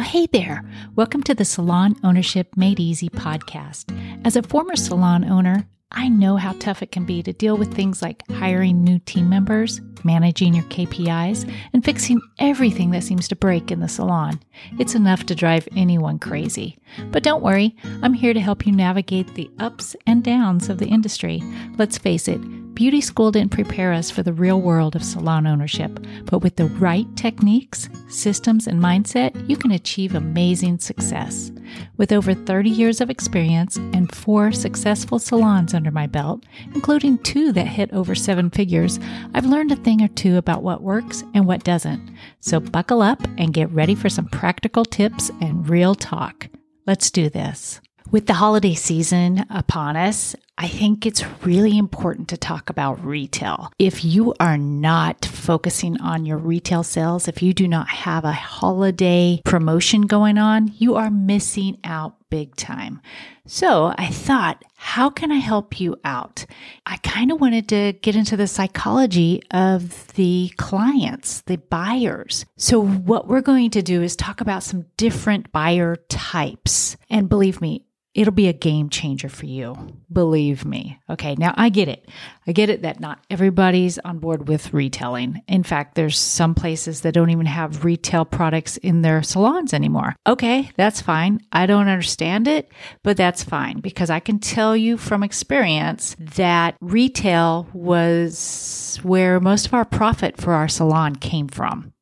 Well, hey there. Welcome to the Salon Ownership Made Easy podcast. As a former salon owner, I know how tough it can be to deal with things like hiring new team members, managing your KPIs, and fixing everything that seems to break in the salon. It's enough to drive anyone crazy. But don't worry, I'm here to help you navigate the ups and downs of the industry. Let's face it, Beauty school didn't prepare us for the real world of salon ownership, but with the right techniques, systems, and mindset, you can achieve amazing success. With over 30 years of experience and four successful salons under my belt, including two that hit over seven figures, I've learned a thing or two about what works and what doesn't. So buckle up and get ready for some practical tips and real talk. Let's do this. With the holiday season upon us, I think it's really important to talk about retail. If you are not focusing on your retail sales, if you do not have a holiday promotion going on, you are missing out big time. So I thought, how can I help you out? I kind of wanted to get into the psychology of the clients, the buyers. So what we're going to do is talk about some different buyer types. And believe me, it'll be a game changer for you. Believe me. Okay, now I get it. I get it that not everybody's on board with retailing. In fact, there's some places that don't even have retail products in their salons anymore. Okay, that's fine. I don't understand it, but that's fine because I can tell you from experience that retail was where most of our profit for our salon came from.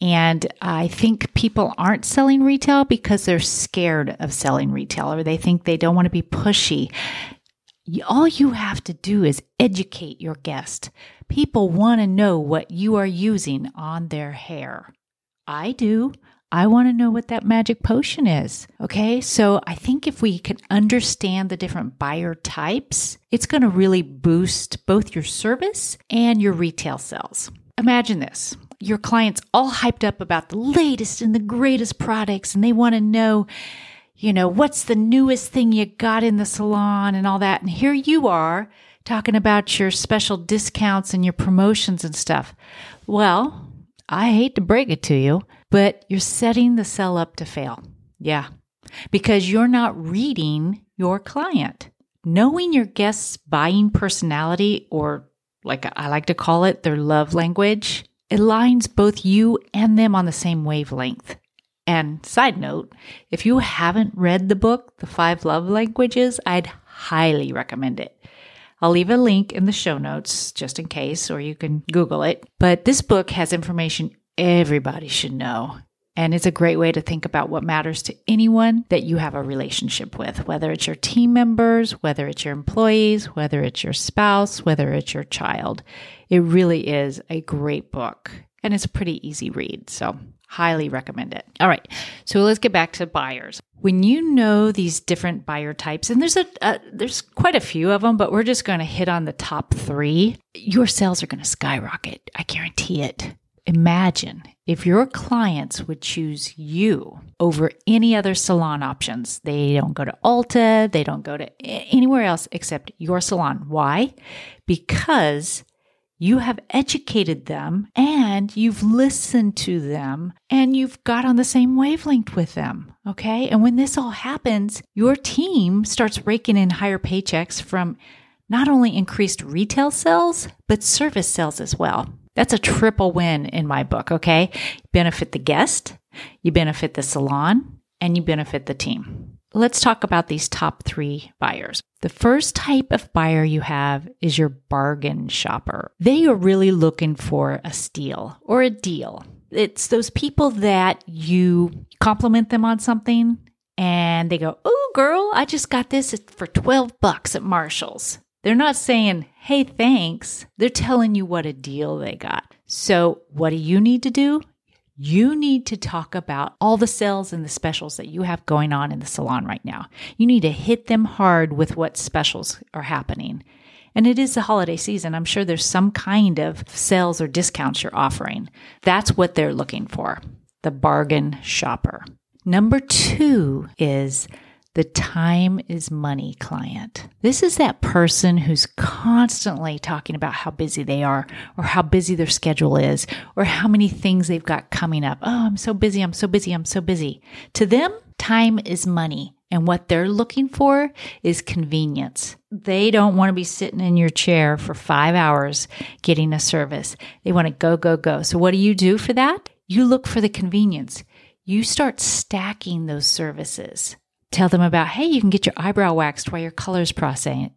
And I think people aren't selling retail because they're scared of selling retail or they think they don't want to be pushy. All you have to do is educate your guest. People want to know what you are using on their hair. I do. I want to know what that magic potion is. Okay. So I think if we can understand the different buyer types, it's going to really boost both your service and your retail sales. Imagine this your clients all hyped up about the latest and the greatest products and they want to know, you know, what's the newest thing you got in the salon and all that. And here you are talking about your special discounts and your promotions and stuff. Well, I hate to break it to you, but you're setting the sell up to fail. Yeah, because you're not reading your client. Knowing your guest's buying personality, or like I like to call it, their love language, aligns both you and them on the same wavelength. And side note, if you haven't read the book, The Five Love Languages, I'd highly recommend it. I'll leave a link in the show notes just in case, or you can Google it. But this book has information everybody should know. And it's a great way to think about what matters to anyone that you have a relationship with, whether it's your team members, whether it's your employees, whether it's your spouse, whether it's your child. It really is a great book and it's a pretty easy read. So, highly recommend it. All right. So, let's get back to buyers. When you know these different buyer types, and there's a, a there's quite a few of them, but we're just going to hit on the top 3, your sales are going to skyrocket. I guarantee it. Imagine if your clients would choose you over any other salon options. They don't go to Ulta, they don't go to anywhere else except your salon. Why? Because you have educated them and you've listened to them and you've got on the same wavelength with them. Okay. And when this all happens, your team starts raking in higher paychecks from not only increased retail sales, but service sales as well. That's a triple win in my book, okay? benefit the guest, you benefit the salon, and you benefit the team. Let's talk about these top three buyers. The first type of buyer you have is your bargain shopper. They are really looking for a steal or a deal. It's those people that you compliment them on something and they go, Oh, girl, I just got this for 12 bucks at Marshalls. They're not saying, hey, thanks. They're telling you what a deal they got. So, what do you need to do? You need to talk about all the sales and the specials that you have going on in the salon right now. You need to hit them hard with what specials are happening. And it is the holiday season. I'm sure there's some kind of sales or discounts you're offering. That's what they're looking for the bargain shopper. Number two is the time is money client. This is that person who's constantly talking about how busy they are or how busy their schedule is or how many things they've got coming up. Oh, I'm so busy. I'm so busy. I'm so busy. To them, time is money. And what they're looking for is convenience. They don't want to be sitting in your chair for five hours getting a service. They want to go, go, go. So, what do you do for that? You look for the convenience. You start stacking those services. Tell them about, hey, you can get your eyebrow waxed while your color's processing.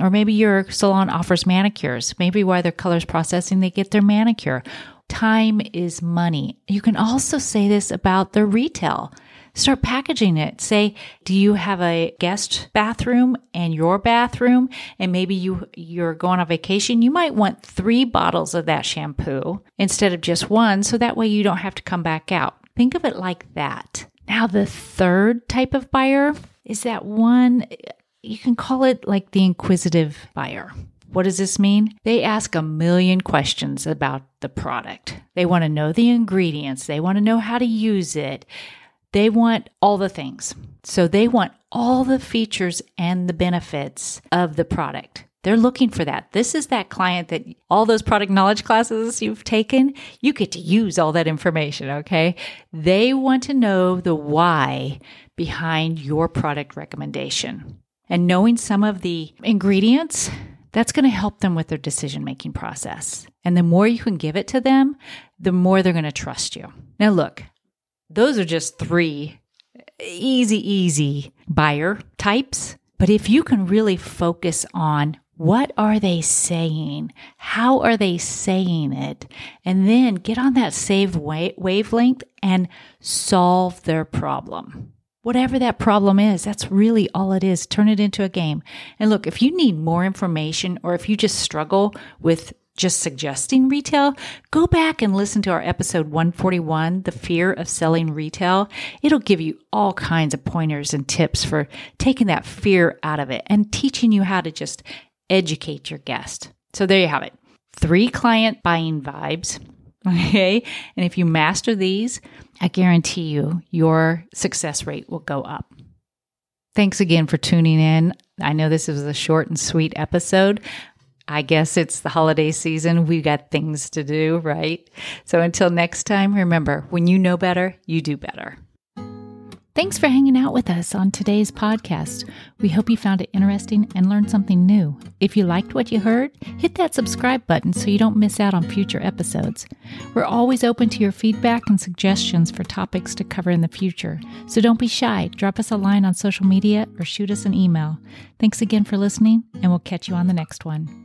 Or maybe your salon offers manicures. Maybe while their color's processing, they get their manicure. Time is money. You can also say this about the retail. Start packaging it. Say, do you have a guest bathroom and your bathroom? And maybe you, you're going on vacation. You might want three bottles of that shampoo instead of just one. So that way you don't have to come back out. Think of it like that. Now, the third type of buyer is that one, you can call it like the inquisitive buyer. What does this mean? They ask a million questions about the product. They want to know the ingredients, they want to know how to use it. They want all the things. So they want all the features and the benefits of the product. They're looking for that. This is that client that all those product knowledge classes you've taken, you get to use all that information, okay? They want to know the why behind your product recommendation. And knowing some of the ingredients, that's going to help them with their decision making process. And the more you can give it to them, the more they're going to trust you. Now, look, those are just three easy, easy buyer types. But if you can really focus on what are they saying? How are they saying it? And then get on that save wavelength and solve their problem. Whatever that problem is, that's really all it is. Turn it into a game. And look, if you need more information or if you just struggle with just suggesting retail, go back and listen to our episode 141, The Fear of Selling Retail. It'll give you all kinds of pointers and tips for taking that fear out of it and teaching you how to just educate your guest. So there you have it. Three client buying vibes. Okay. And if you master these, I guarantee you your success rate will go up. Thanks again for tuning in. I know this was a short and sweet episode. I guess it's the holiday season. We got things to do, right? So until next time, remember when you know better, you do better. Thanks for hanging out with us on today's podcast. We hope you found it interesting and learned something new. If you liked what you heard, hit that subscribe button so you don't miss out on future episodes. We're always open to your feedback and suggestions for topics to cover in the future. So don't be shy. Drop us a line on social media or shoot us an email. Thanks again for listening, and we'll catch you on the next one.